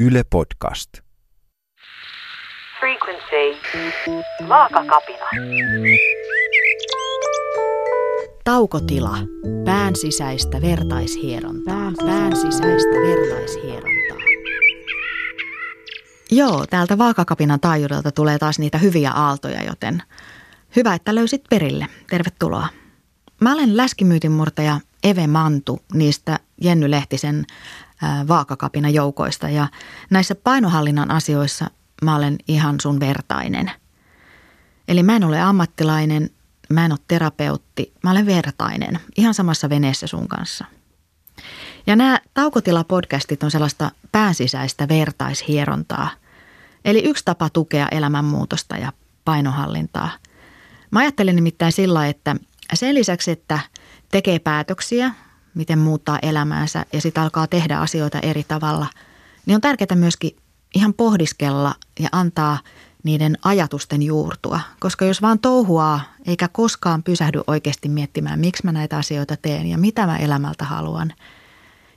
Yle Podcast. Frequency. Vaakakapina. Taukotila. Pään sisäistä vertaishierontaa. Pään sisäistä vertaishierontaa. Joo, täältä vaakakapinan taajuudelta tulee taas niitä hyviä aaltoja, joten hyvä, että löysit perille. Tervetuloa. Mä olen läskimyytin murtaja Eve Mantu niistä Jenny Lehtisen vaakakapina joukoista ja näissä painohallinnan asioissa mä olen ihan sun vertainen. Eli mä en ole ammattilainen, mä en ole terapeutti, mä olen vertainen, ihan samassa veneessä sun kanssa. Ja nämä taukotila-podcastit on sellaista päänsisäistä vertaishierontaa, eli yksi tapa tukea elämänmuutosta ja painohallintaa. Mä ajattelen nimittäin sillä, että sen lisäksi, että tekee päätöksiä, miten muuttaa elämäänsä ja sitten alkaa tehdä asioita eri tavalla, niin on tärkeää myöskin ihan pohdiskella ja antaa niiden ajatusten juurtua. Koska jos vaan touhuaa eikä koskaan pysähdy oikeasti miettimään, miksi mä näitä asioita teen ja mitä mä elämältä haluan,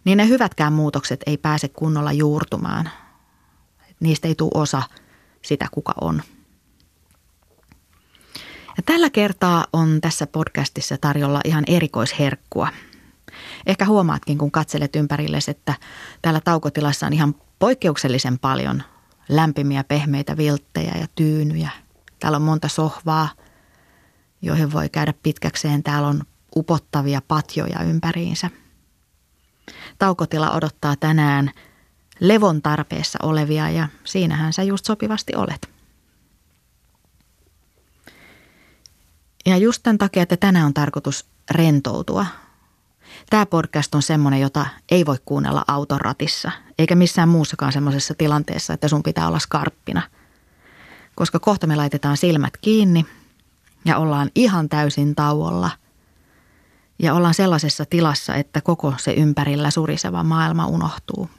niin ne hyvätkään muutokset ei pääse kunnolla juurtumaan. Niistä ei tule osa sitä, kuka on. Ja tällä kertaa on tässä podcastissa tarjolla ihan erikoisherkkua. Ehkä huomaatkin, kun katselet ympärillesi, että täällä taukotilassa on ihan poikkeuksellisen paljon lämpimiä, pehmeitä vilttejä ja tyynyjä. Täällä on monta sohvaa, joihin voi käydä pitkäkseen. Täällä on upottavia patjoja ympäriinsä. Taukotila odottaa tänään levon tarpeessa olevia ja siinähän sä just sopivasti olet. Ja just tämän takia, että tänään on tarkoitus rentoutua. Tämä podcast on semmoinen, jota ei voi kuunnella auton ratissa, eikä missään muussakaan semmoisessa tilanteessa, että sun pitää olla skarppina. Koska kohta me laitetaan silmät kiinni ja ollaan ihan täysin tauolla. Ja ollaan sellaisessa tilassa, että koko se ympärillä suriseva maailma unohtuu.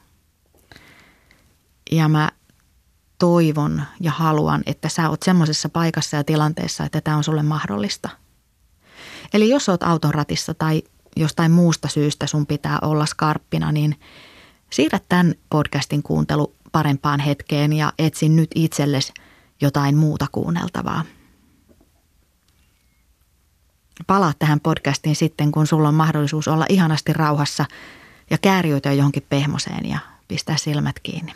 Ja mä toivon ja haluan, että sä oot semmoisessa paikassa ja tilanteessa, että tämä on sulle mahdollista. Eli jos oot auton ratissa tai jostain muusta syystä sun pitää olla skarppina, niin siirrä tämän podcastin kuuntelu parempaan hetkeen ja etsin nyt itsellesi jotain muuta kuunneltavaa. Palaa tähän podcastiin sitten, kun sulla on mahdollisuus olla ihanasti rauhassa ja kääriytyä johonkin pehmoseen ja pistää silmät kiinni.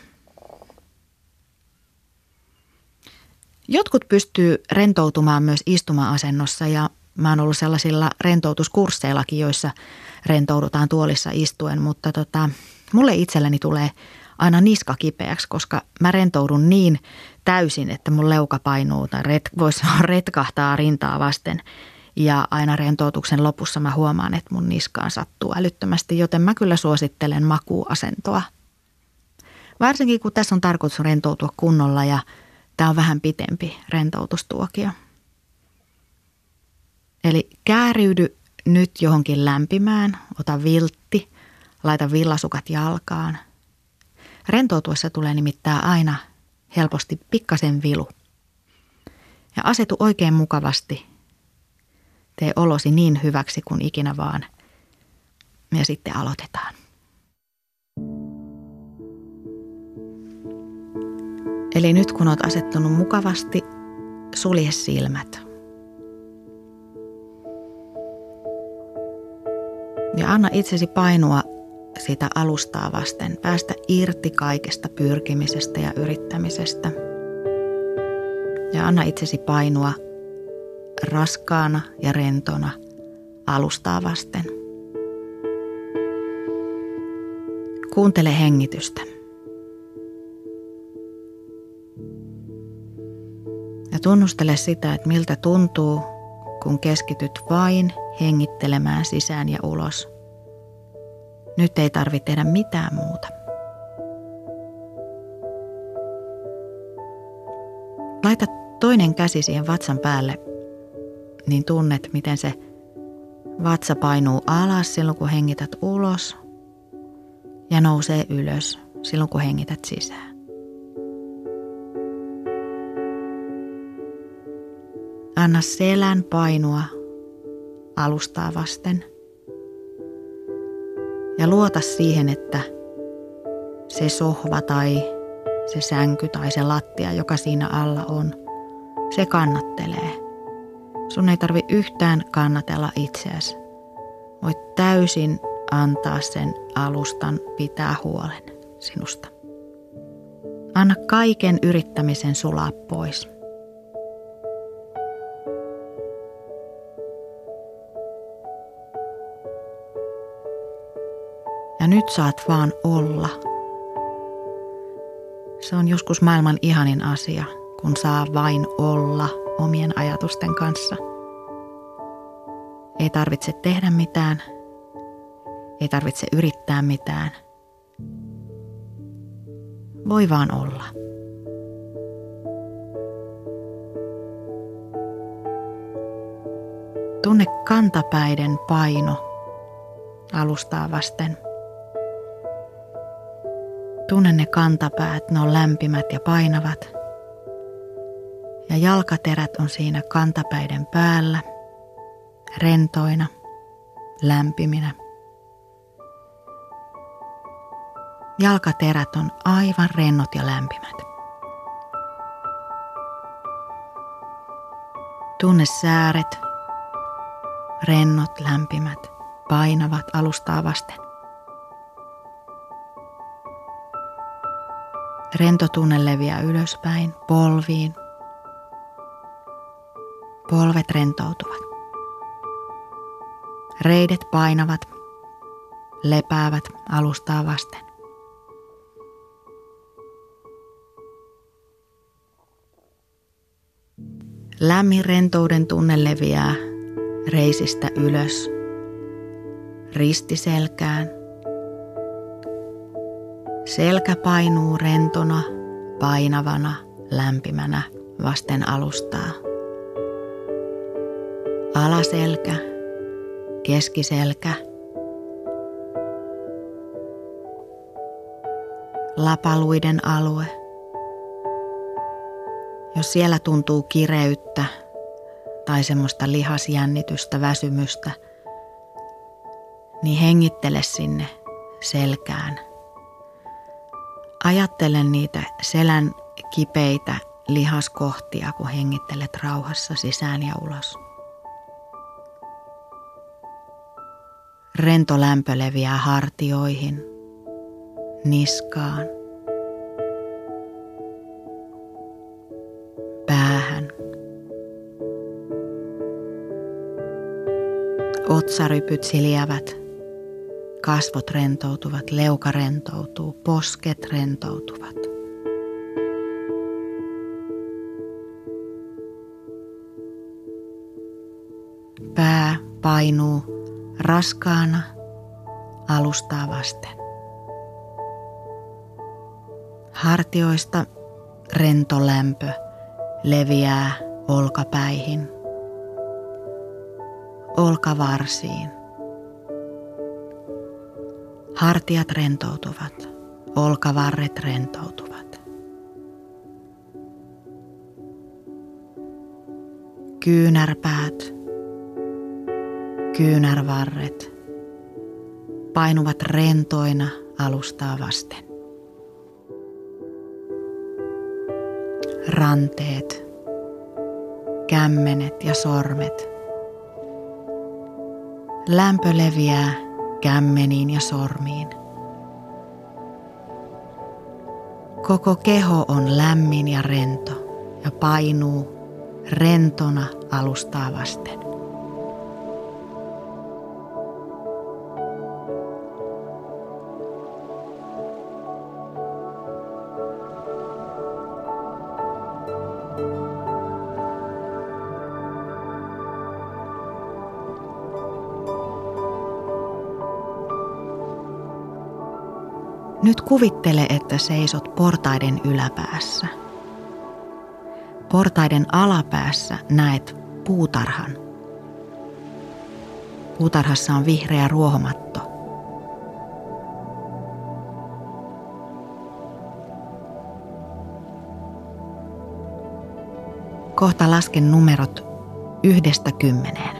Jotkut pystyy rentoutumaan myös istuma-asennossa ja mä oon ollut sellaisilla rentoutuskursseillakin, joissa rentoudutaan tuolissa istuen, mutta tota, mulle itselleni tulee aina niska kipeäksi, koska mä rentoudun niin täysin, että mun leuka painuu tai ret, voisi retkahtaa rintaa vasten. Ja aina rentoutuksen lopussa mä huomaan, että mun niskaan sattuu älyttömästi, joten mä kyllä suosittelen makuuasentoa. Varsinkin kun tässä on tarkoitus rentoutua kunnolla ja – Tämä on vähän pitempi rentoutustuokio. Eli kääriydy nyt johonkin lämpimään, ota viltti, laita villasukat jalkaan. Rentoutuessa tulee nimittäin aina helposti pikkasen vilu. Ja asetu oikein mukavasti. Tee olosi niin hyväksi kuin ikinä vaan. Ja sitten aloitetaan. Eli nyt kun olet asettunut mukavasti, sulje silmät. Ja anna itsesi painua sitä alustaa vasten, päästä irti kaikesta pyrkimisestä ja yrittämisestä. Ja anna itsesi painua raskaana ja rentona alustaa vasten. Kuuntele hengitystä. Ja tunnustele sitä, että miltä tuntuu, kun keskityt vain hengittelemään sisään ja ulos. Nyt ei tarvitse tehdä mitään muuta. Laita toinen käsi siihen vatsan päälle, niin tunnet, miten se vatsa painuu alas silloin, kun hengität ulos ja nousee ylös silloin, kun hengität sisään. Anna selän painua alustaa vasten. Ja luota siihen, että se sohva tai se sänky tai se lattia, joka siinä alla on, se kannattelee. Sun ei tarvi yhtään kannatella itseäsi. Voit täysin antaa sen alustan pitää huolen sinusta. Anna kaiken yrittämisen sulaa pois. Nyt saat vaan olla. Se on joskus maailman ihanin asia, kun saa vain olla omien ajatusten kanssa. Ei tarvitse tehdä mitään, ei tarvitse yrittää mitään. Voi vaan olla. Tunne kantapäiden paino alustaa vasten – Tunne ne kantapäät, ne on lämpimät ja painavat. Ja jalkaterät on siinä kantapäiden päällä, rentoina, lämpiminä. Jalkaterät on aivan rennot ja lämpimät. Tunne sääret, rennot, lämpimät, painavat alustaa vasten. Rento tunne leviää ylöspäin, polviin. Polvet rentoutuvat. Reidet painavat, lepäävät alustaa vasten. Lämmin rentouden tunne leviää reisistä ylös, ristiselkään, Selkä painuu rentona, painavana, lämpimänä vasten alustaa. Alaselkä, keskiselkä, lapaluiden alue. Jos siellä tuntuu kireyttä tai semmoista lihasjännitystä, väsymystä, niin hengittele sinne selkään Ajattele niitä selän kipeitä lihaskohtia, kun hengittelet rauhassa sisään ja ulos. Rento lämpö leviää hartioihin, niskaan, päähän. Otsarypyt siljävät Kasvot rentoutuvat, leuka rentoutuu, posket rentoutuvat. Pää painuu raskaana alustaa vasten. Hartioista rento lämpö leviää olkapäihin, olkavarsiin, Hartiat rentoutuvat, olkavarret rentoutuvat. Kyynärpäät, kyynärvarret painuvat rentoina alustaa vasten. Ranteet, kämmenet ja sormet. Lämpö leviää kämmeniin ja sormiin. Koko keho on lämmin ja rento ja painuu rentona alustaa vasten. Nyt kuvittele, että seisot portaiden yläpäässä. Portaiden alapäässä näet puutarhan. Puutarhassa on vihreä ruohomatto. Kohta lasken numerot yhdestä kymmeneen.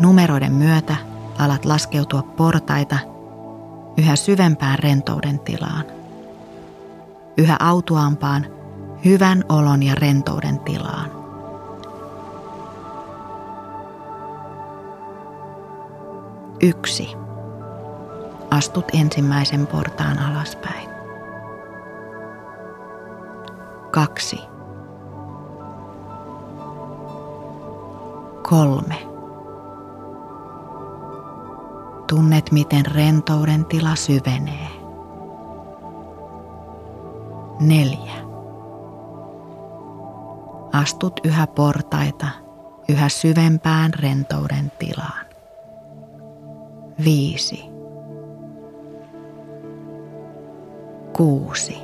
Numeroiden myötä alat laskeutua portaita – yhä syvempään rentouden tilaan. yhä autuaampaan, hyvän olon ja rentouden tilaan. Yksi. Astut ensimmäisen portaan alaspäin. Kaksi. Kolme. Tunnet, miten rentouden tila syvenee. Neljä. Astut yhä portaita yhä syvempään rentouden tilaan. Viisi. Kuusi.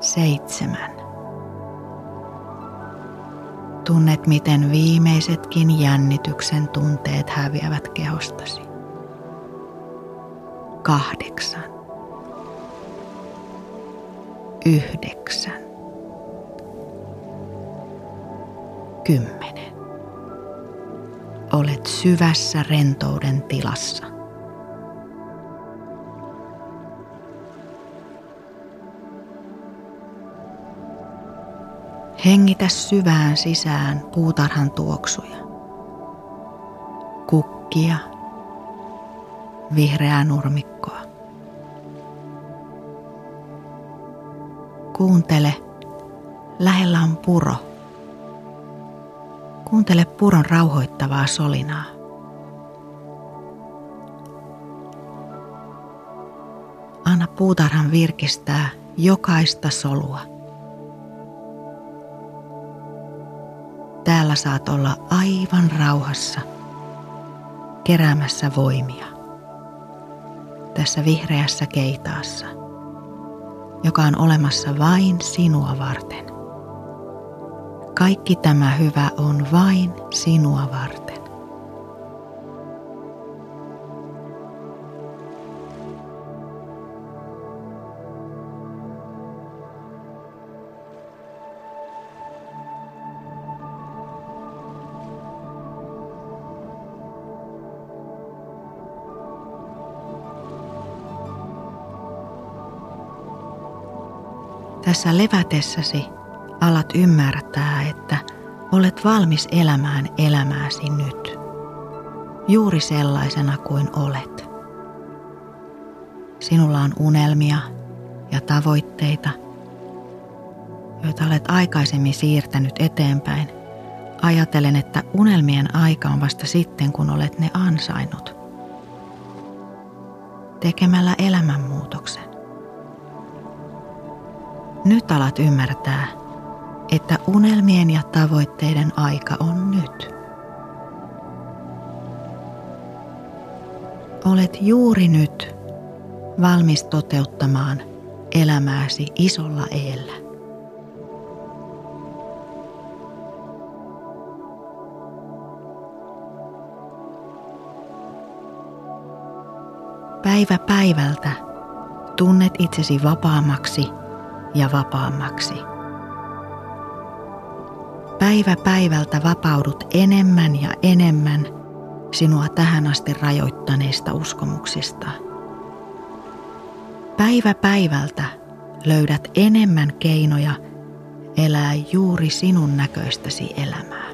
Seitsemän. Tunnet, miten viimeisetkin jännityksen tunteet häviävät kehostasi. Kahdeksan. Yhdeksän. Kymmenen. Olet syvässä rentouden tilassa. Hengitä syvään sisään puutarhan tuoksuja. Kukkia, vihreää nurmikkoa. Kuuntele, lähellä on puro. Kuuntele puron rauhoittavaa solinaa. Anna puutarhan virkistää jokaista solua. Täällä saat olla aivan rauhassa, keräämässä voimia. Tässä vihreässä keitaassa, joka on olemassa vain sinua varten. Kaikki tämä hyvä on vain sinua varten. Tässä levätessäsi alat ymmärtää, että olet valmis elämään elämääsi nyt. Juuri sellaisena kuin olet. Sinulla on unelmia ja tavoitteita, joita olet aikaisemmin siirtänyt eteenpäin. Ajatellen, että unelmien aika on vasta sitten, kun olet ne ansainnut. Tekemällä elämänmuutoksen. Nyt alat ymmärtää, että unelmien ja tavoitteiden aika on nyt. Olet juuri nyt valmis toteuttamaan elämääsi isolla eellä. Päivä päivältä tunnet itsesi vapaammaksi ja vapaammaksi. Päivä päivältä vapaudut enemmän ja enemmän sinua tähän asti rajoittaneista uskomuksista. Päivä päivältä löydät enemmän keinoja elää juuri sinun näköistäsi elämää.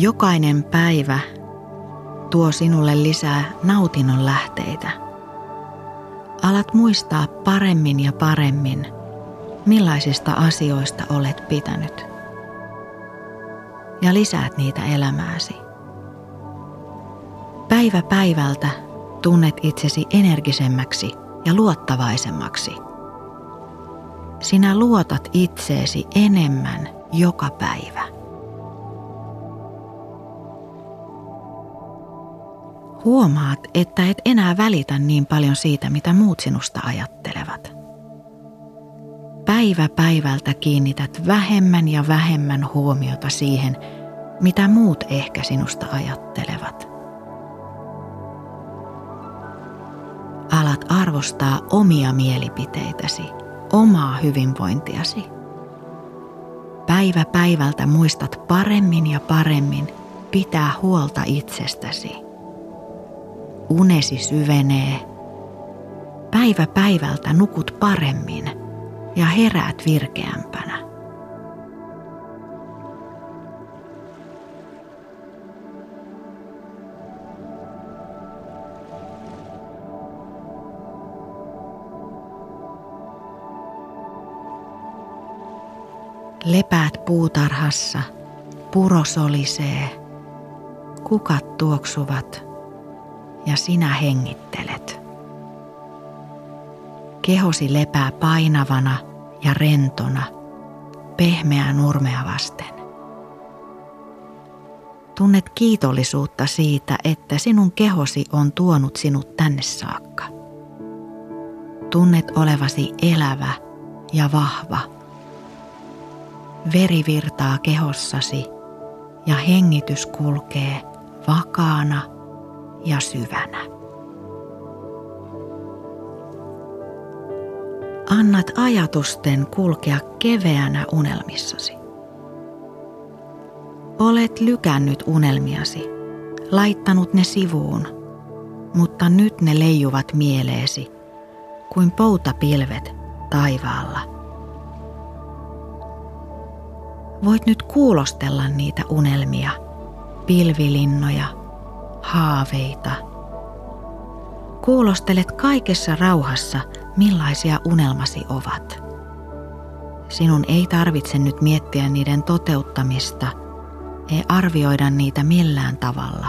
Jokainen päivä tuo sinulle lisää nautinnon lähteitä. Alat muistaa paremmin ja paremmin, millaisista asioista olet pitänyt. Ja lisäät niitä elämääsi. Päivä päivältä tunnet itsesi energisemmäksi ja luottavaisemmaksi. Sinä luotat itseesi enemmän joka päivä. Huomaat, että et enää välitä niin paljon siitä, mitä muut sinusta ajattelevat. Päivä päivältä kiinnität vähemmän ja vähemmän huomiota siihen, mitä muut ehkä sinusta ajattelevat. Alat arvostaa omia mielipiteitäsi, omaa hyvinvointiasi. Päivä päivältä muistat paremmin ja paremmin pitää huolta itsestäsi. Unesi syvenee. Päivä päivältä nukut paremmin ja heräät virkeämpänä. Lepäät puutarhassa, puro solisee, kukat tuoksuvat ja sinä hengittelet. Kehosi lepää painavana ja rentona, pehmeää nurmea vasten. Tunnet kiitollisuutta siitä, että sinun kehosi on tuonut sinut tänne saakka. Tunnet olevasi elävä ja vahva – Veri virtaa kehossasi ja hengitys kulkee vakaana ja syvänä. Annat ajatusten kulkea keveänä unelmissasi. Olet lykännyt unelmiasi, laittanut ne sivuun, mutta nyt ne leijuvat mieleesi kuin poutapilvet taivaalla – voit nyt kuulostella niitä unelmia, pilvilinnoja, haaveita. Kuulostelet kaikessa rauhassa, millaisia unelmasi ovat. Sinun ei tarvitse nyt miettiä niiden toteuttamista, ei arvioida niitä millään tavalla.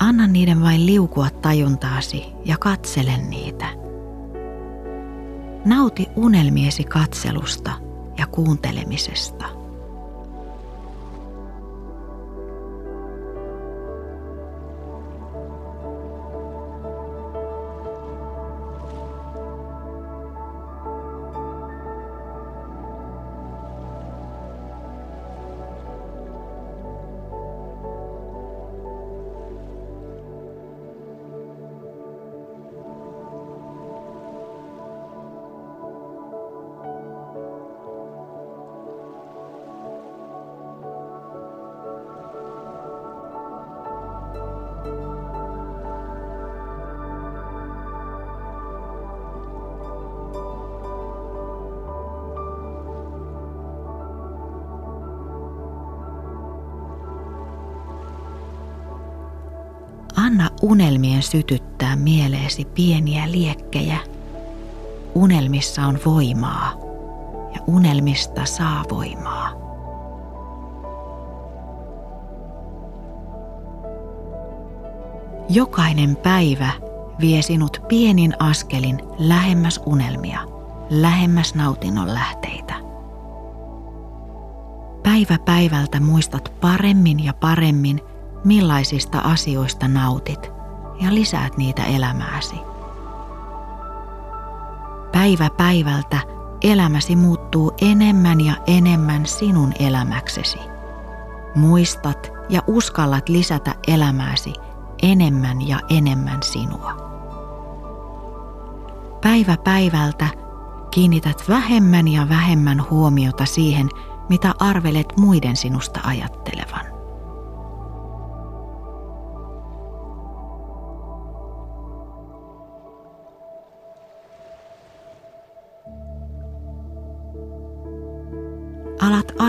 Anna niiden vain liukua tajuntaasi ja katsele niitä. Nauti unelmiesi katselusta – ja kuuntelemisesta. Anna unelmien sytyttää mieleesi pieniä liekkejä. Unelmissa on voimaa ja unelmista saa voimaa. Jokainen päivä vie sinut pienin askelin lähemmäs unelmia, lähemmäs nautinnon lähteitä. Päivä päivältä muistat paremmin ja paremmin – millaisista asioista nautit ja lisäät niitä elämääsi. Päivä päivältä elämäsi muuttuu enemmän ja enemmän sinun elämäksesi. Muistat ja uskallat lisätä elämääsi enemmän ja enemmän sinua. Päivä päivältä kiinnität vähemmän ja vähemmän huomiota siihen, mitä arvelet muiden sinusta ajattelevan.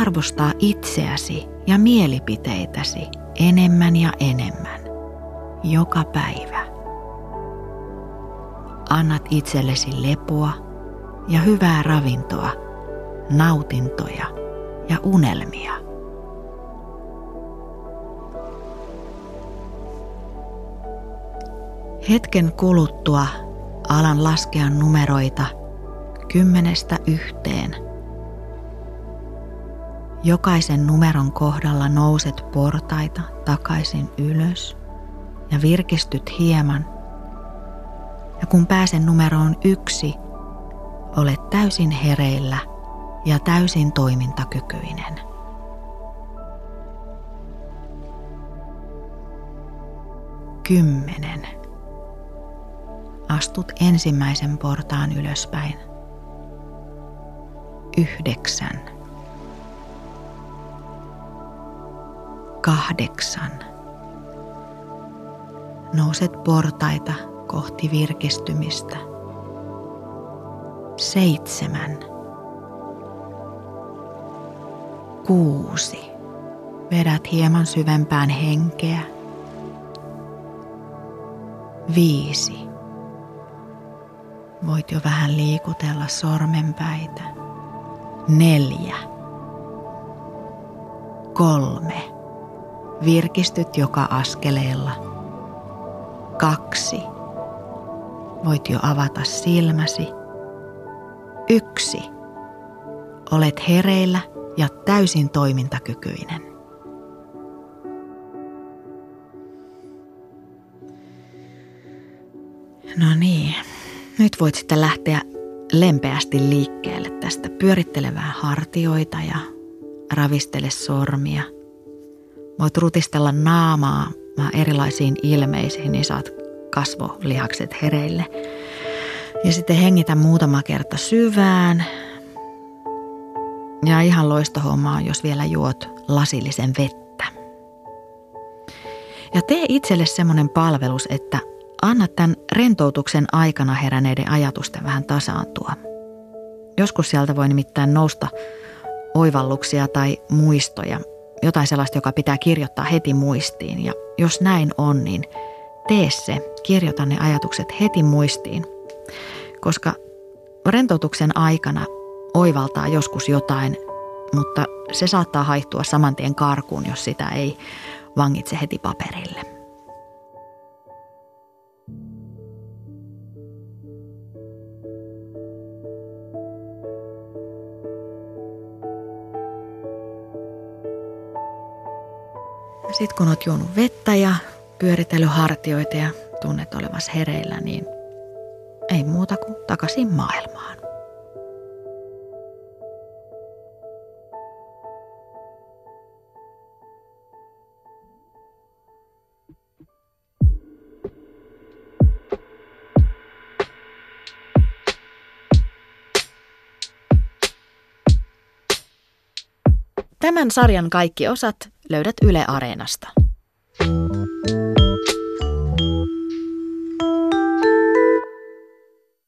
Arvostaa itseäsi ja mielipiteitäsi enemmän ja enemmän joka päivä. Annat itsellesi lepoa ja hyvää ravintoa, nautintoja ja unelmia. Hetken kuluttua alan laskea numeroita kymmenestä yhteen – Jokaisen numeron kohdalla nouset portaita takaisin ylös ja virkistyt hieman. Ja kun pääsen numeroon yksi, olet täysin hereillä ja täysin toimintakykyinen. Kymmenen. Astut ensimmäisen portaan ylöspäin. Yhdeksän Kahdeksan. Nouset portaita kohti virkistymistä. Seitsemän. Kuusi. Vedät hieman syvempään henkeä. Viisi. Voit jo vähän liikutella sormenpäitä. Neljä. Kolme. Virkistyt joka askeleella. Kaksi. Voit jo avata silmäsi. Yksi. Olet hereillä ja täysin toimintakykyinen. No niin, nyt voit sitten lähteä lempeästi liikkeelle tästä. Pyörittelevää hartioita ja ravistele sormia. Voit rutistella naamaa erilaisiin ilmeisiin, niin saat kasvolihakset hereille. Ja sitten hengitä muutama kerta syvään. Ja ihan loistohommaa, jos vielä juot lasillisen vettä. Ja tee itselle semmoinen palvelus, että anna tämän rentoutuksen aikana heränneiden ajatusten vähän tasaantua. Joskus sieltä voi nimittäin nousta oivalluksia tai muistoja, jotain sellaista, joka pitää kirjoittaa heti muistiin. Ja jos näin on, niin tee se, kirjoita ne ajatukset heti muistiin. Koska rentoutuksen aikana oivaltaa joskus jotain, mutta se saattaa haihtua saman tien karkuun, jos sitä ei vangitse heti paperille. Sitten kun oot juonut vettä ja pyöritellyt hartioita ja tunnet olevas hereillä, niin ei muuta kuin takaisin maailmaan. Tämän sarjan kaikki osat löydät Yle Areenasta.